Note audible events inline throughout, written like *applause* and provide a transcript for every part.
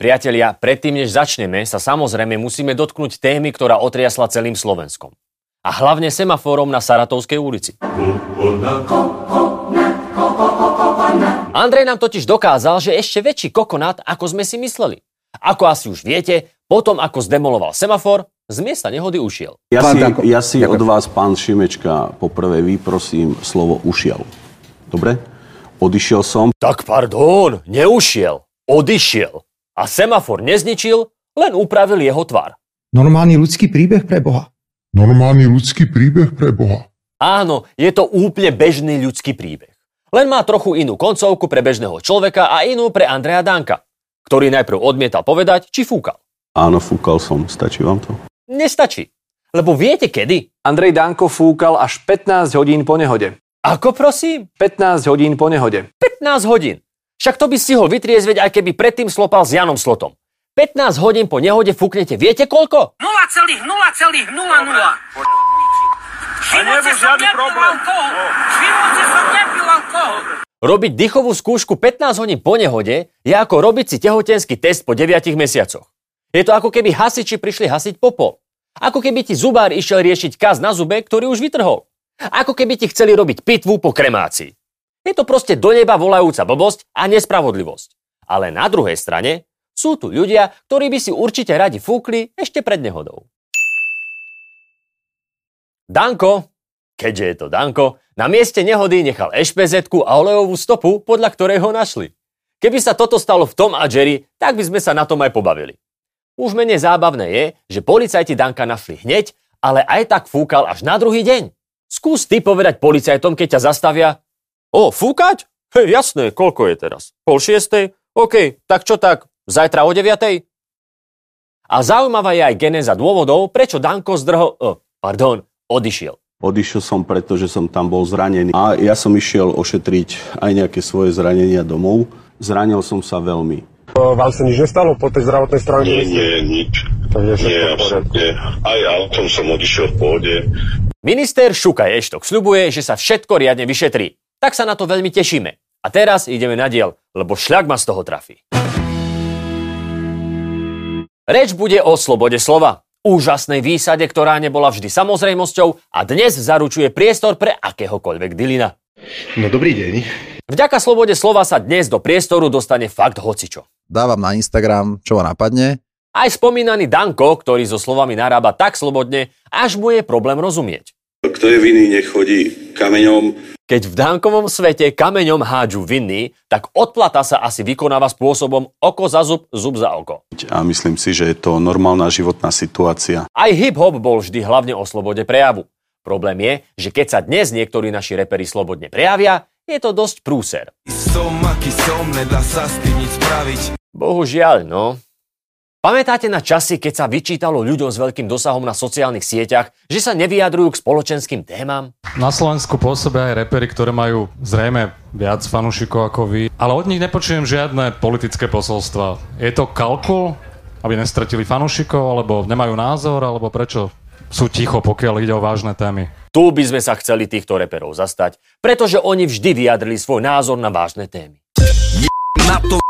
Priatelia, predtým než začneme, sa samozrejme musíme dotknúť témy, ktorá otriasla celým Slovenskom. A hlavne semaforom na Saratovskej ulici. Andrej nám totiž dokázal, že ešte väčší kokonát, ako sme si mysleli. Ako asi už viete, potom ako zdemoloval semafor, z miesta nehody ušiel. Ja si, ja si od vás, pán Šimečka, poprvé vyprosím slovo ušiel. Dobre? Odišiel som. Tak pardon, neušiel, odišiel. A semafor nezničil, len upravil jeho tvar. Normálny ľudský príbeh pre Boha. Normálny ľudský príbeh pre Boha. Áno, je to úplne bežný ľudský príbeh. Len má trochu inú koncovku pre bežného človeka a inú pre Andreja Danka, ktorý najprv odmietal povedať, či fúkal. Áno, fúkal som. Stačí vám to? Nestačí. Lebo viete kedy? Andrej Danko fúkal až 15 hodín po nehode. Ako prosím? 15 hodín po nehode. 15 hodín. Však to by si ho vytriezveť, aj keby predtým slopal s Janom Slotom. 15 hodín po nehode fúknete, viete koľko? 0,0,00. V živote som nepil alkohol. V živote som nepil alkohol. Robiť dýchovú skúšku 15 hodín po nehode je ako robiť si tehotenský test po 9 mesiacoch. Je to ako keby hasiči prišli hasiť popol. Ako keby ti zubár išiel riešiť kaz na zube, ktorý už vytrhol. Ako keby ti chceli robiť pitvu po kremácii. Je to proste do neba volajúca blbosť a nespravodlivosť. Ale na druhej strane sú tu ľudia, ktorí by si určite radi fúkli ešte pred nehodou. Danko, keďže je to Danko, na mieste nehody nechal ešpezetku a olejovú stopu, podľa ktorej ho našli. Keby sa toto stalo v Tom a Jerry, tak by sme sa na tom aj pobavili. Už menej zábavné je, že policajti Danka našli hneď, ale aj tak fúkal až na druhý deň. Skús ty povedať policajtom, keď ťa zastavia. O, fúkať? Hej, jasné, koľko je teraz? Pol šiestej? OK, tak čo tak, zajtra o deviatej? A zaujímavá je aj genéza dôvodov, prečo Danko zdrhol, oh, pardon, odišiel. Odišiel som, pretože som tam bol zranený. A ja som išiel ošetriť aj nejaké svoje zranenia domov. Zranil som sa veľmi. Vám sa nič nestalo po tej zdravotnej stránke? Nie, nie, nič. Takže Nie, absolútne. Aj autom som odišiel v pohode. Minister Šuka Eštok sľubuje, že sa všetko riadne vyšetrí. Tak sa na to veľmi tešíme. A teraz ideme na diel, lebo šľak ma z toho trafí. Reč bude o slobode slova. Úžasnej výsade, ktorá nebola vždy samozrejmosťou a dnes zaručuje priestor pre akéhokoľvek dilina. No dobrý deň. Vďaka slobode slova sa dnes do priestoru dostane fakt hocičo. Dávam na Instagram, čo ma napadne. Aj spomínaný Danko, ktorý so slovami narába tak slobodne, až mu je problém rozumieť. Kto je vinný, nech chodí kameňom. Keď v Dankovom svete kameňom hádžu vinný, tak odplata sa asi vykonáva spôsobom oko za zub, zub za oko. A myslím si, že je to normálna životná situácia. Aj hip-hop bol vždy hlavne o slobode prejavu. Problém je, že keď sa dnes niektorí naši reperi slobodne prejavia, je to dosť prúser. Som, aký som, nedá sa s tým nič spraviť. Bohužiaľ, no. Pamätáte na časy, keď sa vyčítalo ľuďom s veľkým dosahom na sociálnych sieťach, že sa nevyjadrujú k spoločenským témam? Na Slovensku pôsobia aj repery, ktoré majú zrejme viac fanúšikov ako vy, ale od nich nepočujem žiadne politické posolstva. Je to kalkul, aby nestratili fanúšikov, alebo nemajú názor, alebo prečo sú ticho, pokiaľ ide o vážne témy? Tu by sme sa chceli týchto reperov zastať, pretože oni vždy vyjadrili svoj názor na vážne témy. To na to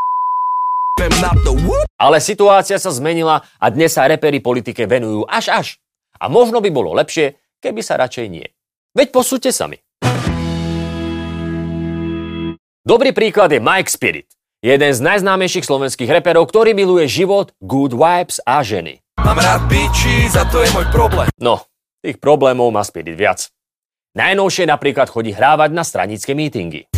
Ale situácia sa zmenila a dnes sa repery politike venujú až až. A možno by bolo lepšie, keby sa radšej nie. Veď posúďte sami. Dobrý príklad je Mike Spirit. Jeden z najznámejších slovenských reperov, ktorý miluje život, good vibes a ženy. Mám rád biči, za to je môj problém. No, tých problémov má Spirit viac. Najnovšie napríklad chodí hrávať na stranické mítingy.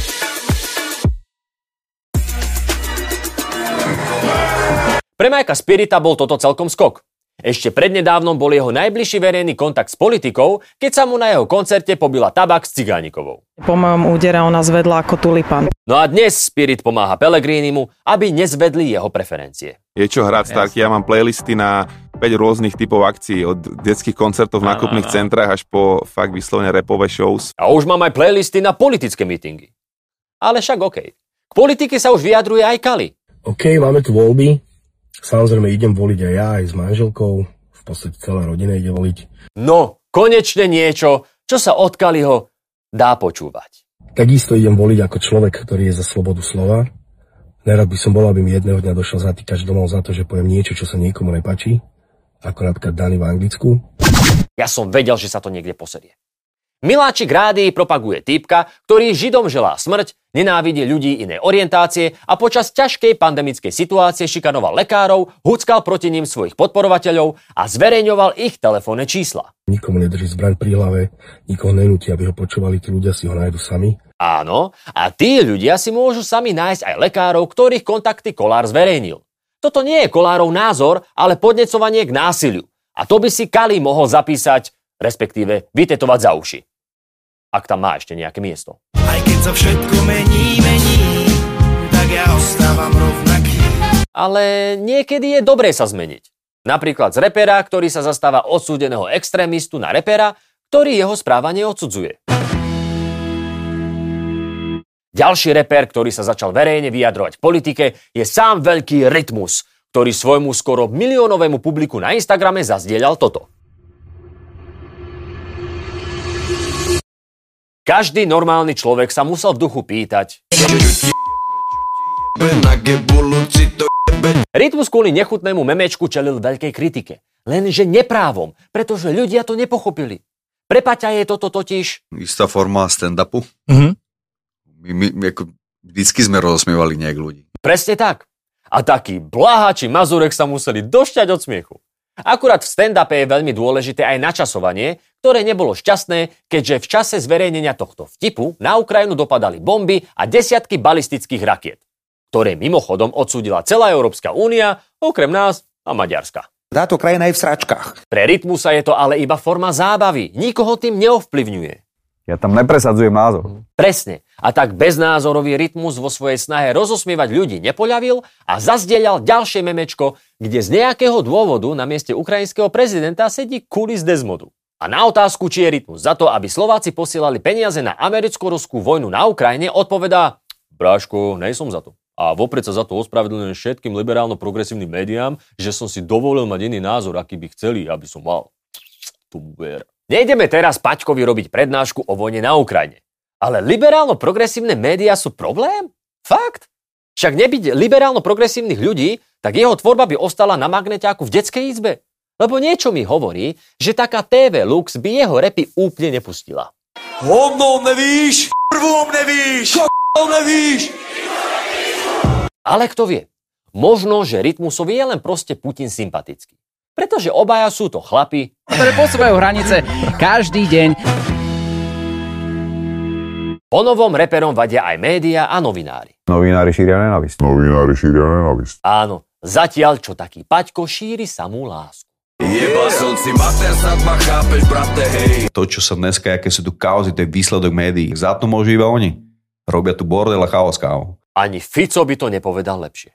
Pre Majka Spirita bol toto celkom skok. Ešte prednedávnom bol jeho najbližší verejný kontakt s politikou, keď sa mu na jeho koncerte pobila tabak s Cigánikovou. Po mojom údere ona zvedla ako tulipan. No a dnes Spirit pomáha Pelegrínimu, aby nezvedli jeho preferencie. Je čo hrať starky, ja mám playlisty na 5 rôznych typov akcií, od detských koncertov v nákupných centrách až po fakt vyslovene repové shows. A už mám aj playlisty na politické mítingy. Ale však OK. K politike sa už vyjadruje aj Kali. OK, máme tu voľby. Samozrejme idem voliť aj ja, aj s manželkou. V podstate celá rodina ide voliť. No, konečne niečo, čo sa od Kaliho dá počúvať. Takisto idem voliť ako človek, ktorý je za slobodu slova Nerad by som bol, aby mi jedného dňa došiel zatýkač domov za to, že poviem niečo, čo sa niekomu nepačí, ako napríklad Dani v Anglicku. Ja som vedel, že sa to niekde posedie. Miláčik rády propaguje týpka, ktorý Židom želá smrť, nenávidí ľudí inej orientácie a počas ťažkej pandemickej situácie šikanoval lekárov, huckal proti ním svojich podporovateľov a zverejňoval ich telefónne čísla. Nikomu nedrží zbraň pri hlave, nikoho nenúti, aby ho počúvali, tí ľudia si ho nájdu sami. Áno, a tí ľudia si môžu sami nájsť aj lekárov, ktorých kontakty Kolár zverejnil. Toto nie je Kolárov názor, ale podnecovanie k násiliu. A to by si Kali mohol zapísať, respektíve vytetovať za uši ak tam má ešte nejaké miesto. Aj keď sa všetko mení, mení, tak ja ostávam rovnaký. Ale niekedy je dobré sa zmeniť. Napríklad z repera, ktorý sa zastáva odsúdeného extrémistu na repera, ktorý jeho správanie odsudzuje. Ďalší reper, ktorý sa začal verejne vyjadrovať v politike, je sám veľký Rytmus, ktorý svojmu skoro miliónovému publiku na Instagrame zazdieľal toto. Každý normálny človek sa musel v duchu pýtať. Rytmus kvôli nechutnému memečku čelil veľkej kritike. Lenže neprávom, pretože ľudia to nepochopili. Pre Paťa je toto totiž... Istá forma stand-upu. Mhm. My, my, my ako, vždycky sme rozosmievali nejak ľudí. Presne tak. A taký Blaha či Mazurek sa museli došťať od smiechu. Akurát v stand-upe je veľmi dôležité aj načasovanie, ktoré nebolo šťastné, keďže v čase zverejnenia tohto vtipu na Ukrajinu dopadali bomby a desiatky balistických rakiet, ktoré mimochodom odsúdila celá Európska únia, okrem nás a Maďarska. Táto krajina je v sračkách. Pre Rytmusa je to ale iba forma zábavy, nikoho tým neovplyvňuje. Ja tam nepresadzujem názor. Presne. A tak beznázorový rytmus vo svojej snahe rozosmievať ľudí nepoľavil a zazdieľal ďalšie memečko, kde z nejakého dôvodu na mieste ukrajinského prezidenta sedí kulis Desmodu. A na otázku, či je rytmus za to, aby Slováci posielali peniaze na americko-ruskú vojnu na Ukrajine, odpovedá Bráško, nejsom za to. A vopred sa za to ospravedlňujem všetkým liberálno-progresívnym médiám, že som si dovolil mať iný názor, aký by chceli, aby som mal. Tu ver. Nejdeme teraz Paťkovi robiť prednášku o vojne na Ukrajine. Ale liberálno-progresívne médiá sú problém? Fakt? Však nebyť liberálno-progresívnych ľudí, tak jeho tvorba by ostala na magneťáku v detskej izbe. Lebo niečo mi hovorí, že taká TV Lux by jeho repy úplne nepustila. Hovno nevíš, prvom nevíš, nevíš. Ale kto vie? Možno, že Rytmusovi je len proste Putin sympatický. Pretože obaja sú to chlapi, ktoré posúvajú hranice každý deň. Po novom reperom vadia aj média a novinári. Novinári šíria nenavisť. Novinári šíria nenavisť. Áno, zatiaľ čo taký Paťko šíri samú lásku. Jeba som si mater, snad ma chápeš, brate, hej. To, čo sa dneska, aké sú tu kauzy, to je výsledok médií. Za to môžu iba oni. Robia tu bordel a chaos, kámo. Ani Fico by to nepovedal lepšie.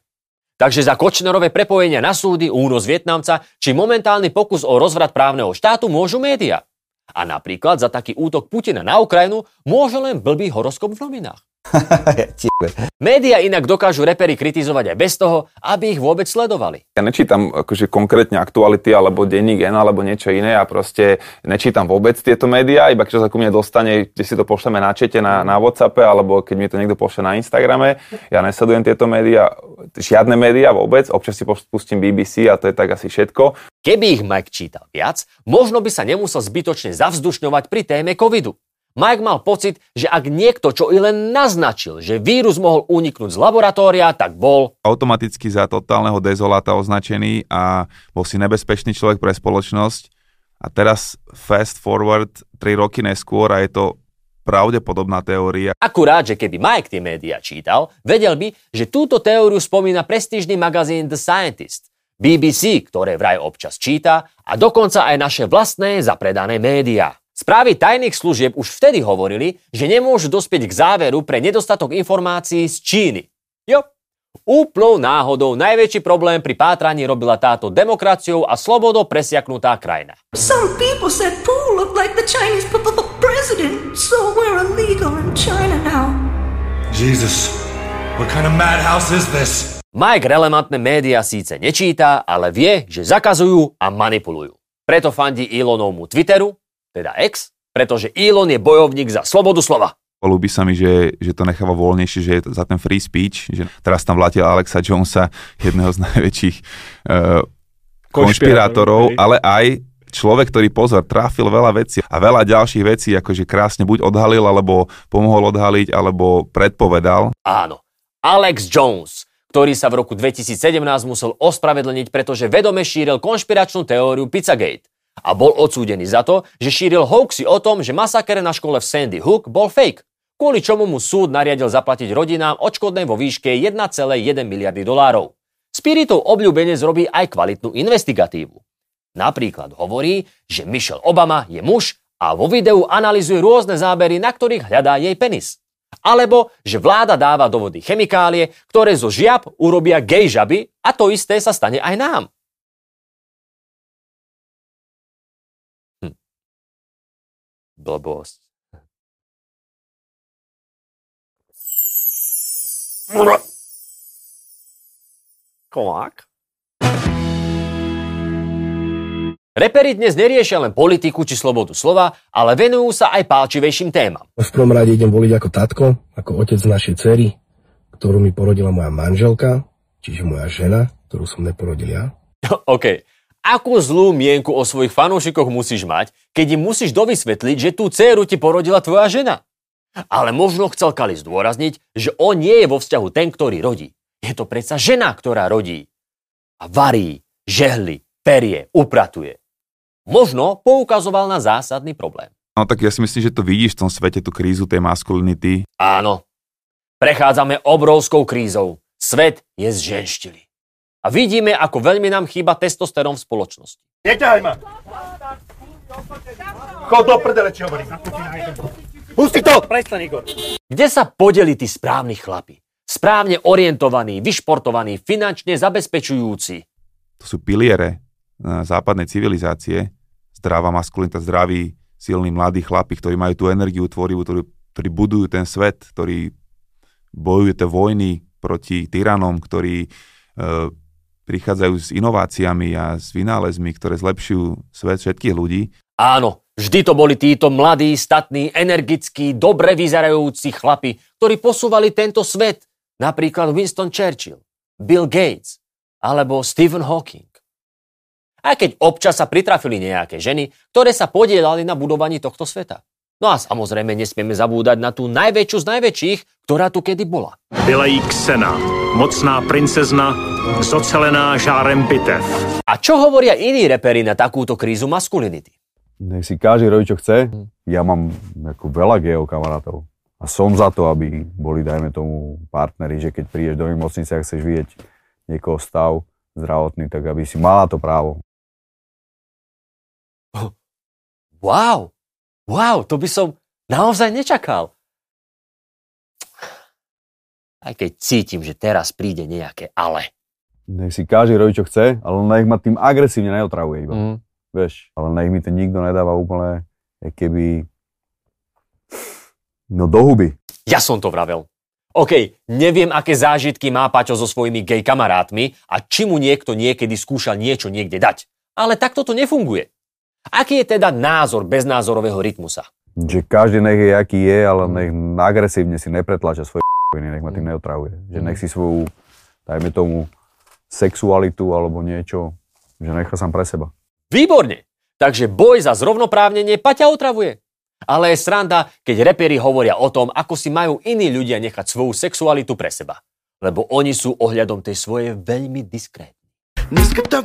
Takže za Kočnerové prepojenia na súdy, únos Vietnamca či momentálny pokus o rozvrat právneho štátu môžu média. A napríklad za taký útok Putina na Ukrajinu môže len blbý horoskop v novinách. *laughs* Média inak dokážu repery kritizovať aj bez toho, aby ich vôbec sledovali. Ja nečítam akože konkrétne aktuality alebo denník N alebo niečo iné a proste nečítam vôbec tieto médiá, iba keď sa ku mne dostane, kde si to pošleme na čete na, na Whatsappe alebo keď mi to niekto pošle na Instagrame. Ja nesledujem tieto médiá, žiadne médiá vôbec, občas si pustím BBC a to je tak asi všetko. Keby ich Mike čítal viac, možno by sa nemusel zbytočne zavzdušňovať pri téme covidu. Mike mal pocit, že ak niekto čo i len naznačil, že vírus mohol uniknúť z laboratória, tak bol automaticky za totálneho dezoláta označený a bol si nebezpečný človek pre spoločnosť. A teraz fast forward 3 roky neskôr a je to pravdepodobná teória. Akurát, že keby Mike tie médiá čítal, vedel by, že túto teóriu spomína prestížny magazín The Scientist, BBC, ktoré vraj občas číta, a dokonca aj naše vlastné zapredané médiá. Správy tajných služieb už vtedy hovorili, že nemôžu dospieť k záveru pre nedostatok informácií z Číny. Jo, úplnou náhodou najväčší problém pri pátraní robila táto demokraciou a slobodou presiaknutá krajina. Some people said Pooh looked like the Chinese president, so we're illegal in China now. Jesus, what kind of madhouse is this? Mike relevantné médiá síce nečíta, ale vie, že zakazujú a manipulujú. Preto fandí Elonovmu Twitteru, teda X, pretože Elon je bojovník za slobodu slova. Ľúbi sa mi, že, že to necháva voľnejšie, že je to za ten free speech, že teraz tam vlátil Alexa Jonesa, jedného z *laughs* najväčších uh, konšpirátorov, ale aj človek, ktorý pozor, trafil veľa vecí a veľa ďalších vecí, akože krásne buď odhalil, alebo pomohol odhaliť, alebo predpovedal. Áno, Alex Jones, ktorý sa v roku 2017 musel ospravedlniť, pretože vedome šíril konšpiračnú teóriu Pizzagate a bol odsúdený za to, že šíril hoaxy o tom, že masaker na škole v Sandy Hook bol fake, kvôli čomu mu súd nariadil zaplatiť rodinám odškodné vo výške 1,1 miliardy dolárov. Spiritov obľúbenec robí aj kvalitnú investigatívu. Napríklad hovorí, že Michelle Obama je muž a vo videu analizuje rôzne zábery, na ktorých hľadá jej penis. Alebo, že vláda dáva do vody chemikálie, ktoré zo žiab urobia gej žaby a to isté sa stane aj nám. Blbosť. Kolák. Reperi dnes neriešia len politiku či slobodu slova, ale venujú sa aj pálčivejším témam. V prvom rade idem voliť ako tatko, ako otec našej cery, ktorú mi porodila moja manželka, čiže moja žena, ktorú som neporodil ja. *laughs* OK. Akú zlú mienku o svojich fanúšikoch musíš mať, keď im musíš dovysvetliť, že tú dceru ti porodila tvoja žena? Ale možno chcel Kali zdôrazniť, že on nie je vo vzťahu ten, ktorý rodí. Je to predsa žena, ktorá rodí. A varí, žehli, perie, upratuje. Možno poukazoval na zásadný problém. No tak ja si myslím, že to vidíš v tom svete, tú krízu tej maskulinity. Áno. Prechádzame obrovskou krízou. Svet je zženštili. A vidíme, ako veľmi nám chýba testosterón v spoločnosti. Neťahaj ma! Chod do prdele, či hovorím. Pusti to! Prestaň, Igor. Kde sa podeli tí správni chlapi? Správne orientovaní, vyšportovaní, finančne zabezpečujúci. To sú piliere eh, západnej civilizácie, zdravá maskulinita, zdraví, silní mladí chlapi, ktorí majú tú energiu tvorivú, ktorí, ktorí budujú ten svet, ktorí bojujú tie vojny proti tyranom, ktorí e, prichádzajú s inováciami a s vynálezmi, ktoré zlepšujú svet všetkých ľudí. Áno, vždy to boli títo mladí, statní, energickí, dobre vyzerajúci chlapi, ktorí posúvali tento svet. Napríklad Winston Churchill, Bill Gates alebo Stephen Hawking aj keď občas sa pritrafili nejaké ženy, ktoré sa podielali na budovaní tohto sveta. No a samozrejme nesmieme zabúdať na tú najväčšiu z najväčších, ktorá tu kedy bola. Byla jí Ksena, mocná princezna, zocelená žárem bitev. A čo hovoria iní reperi na takúto krízu maskulinity? Nech si každý robí, čo chce. Ja mám ako veľa geov kamarátov. A som za to, aby boli, dajme tomu, partneri, že keď prídeš do nemocnice a chceš vidieť niekoho stav zdravotný, tak aby si mala to právo. Wow, wow, to by som naozaj nečakal. Aj keď cítim, že teraz príde nejaké ale. Nech si každý robí, čo chce, ale nech ma tým agresívne neotravuje iba. Mm. Vieš, ale nech mi to nikto nedáva úplne, keby... No do huby. Ja som to vravel. OK, neviem, aké zážitky má Paťo so svojimi gay kamarátmi a či mu niekto niekedy skúšal niečo niekde dať. Ale takto to nefunguje. Aký je teda názor beznázorového rytmusa? Že každý nech je, aký je, ale nech agresívne si nepretláča svoje *laughs* nech ma tým Mm. neotravuje. Že nech si svoju, dajme tomu, sexualitu alebo niečo, že nechá sám pre seba. Výborne! Takže boj za zrovnoprávnenie Paťa otravuje. Ale je sranda, keď reperi hovoria o tom, ako si majú iní ľudia nechať svoju sexualitu pre seba. Lebo oni sú ohľadom tej svojej veľmi diskrétni. Dneska tá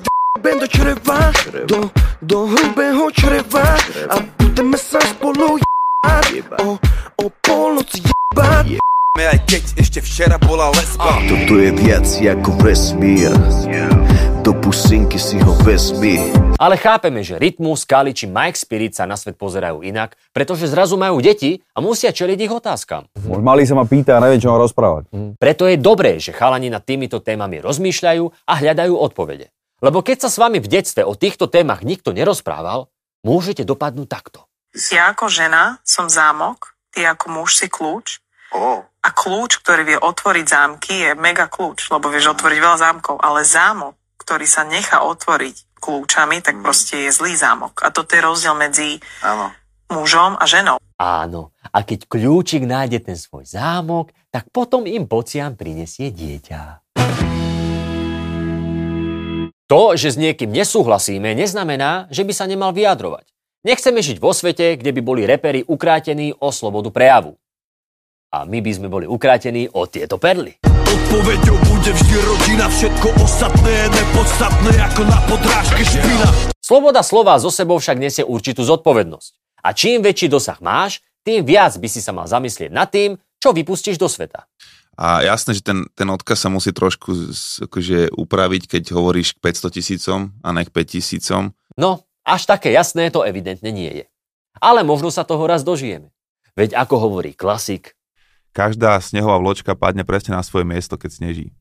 v***bem do čreva, do, do hrubého čreva a budeme sa spolu jebať, o, o polnoci jebať. aj keď ešte včera bola lesba. Toto je viac ako vesmír. Do pusinky si ho vezmi. Ale chápeme, že Rytmus, Kali či Mike Spirit sa na svet pozerajú inak, pretože zrazu majú deti a musia čeliť ich otázkam. Môj malý sa ma pýta a neviem, čo mám rozprávať. Preto je dobré, že chalani nad týmito témami rozmýšľajú a hľadajú odpovede. Lebo keď sa s vami v detstve o týchto témach nikto nerozprával, môžete dopadnúť takto. Ja ako žena som zámok, ty ako muž si kľúč. Oh. A kľúč, ktorý vie otvoriť zámky, je mega kľúč, lebo vieš otvoriť veľa zámkov. Ale zámok, ktorý sa nechá otvoriť kľúčami, tak proste je zlý zámok. A toto je rozdiel medzi Áno. mužom a ženou. Áno. A keď kľúčik nájde ten svoj zámok, tak potom im bocian prinesie dieťa. To, že s niekým nesúhlasíme, neznamená, že by sa nemal vyjadrovať. Nechceme žiť vo svete, kde by boli repery ukrátení o slobodu prejavu. A my by sme boli ukrátení o tieto perly. Odpoveďou bude vždy rodina Všetko ostatné je nepodstatné ako na podrážke špina Sloboda slova zo sebou však nesie určitú zodpovednosť. A čím väčší dosah máš, tým viac by si sa mal zamyslieť nad tým, čo vypustíš do sveta. A jasné, že ten, ten odkaz sa musí trošku z- akože upraviť, keď hovoríš k 500 tisícom a ne k 5 tisícom. No, až také jasné to evidentne nie je. Ale možno sa toho raz dožijeme. Veď ako hovorí klasik, Každá snehová vločka padne presne na svoje miesto, keď sneží.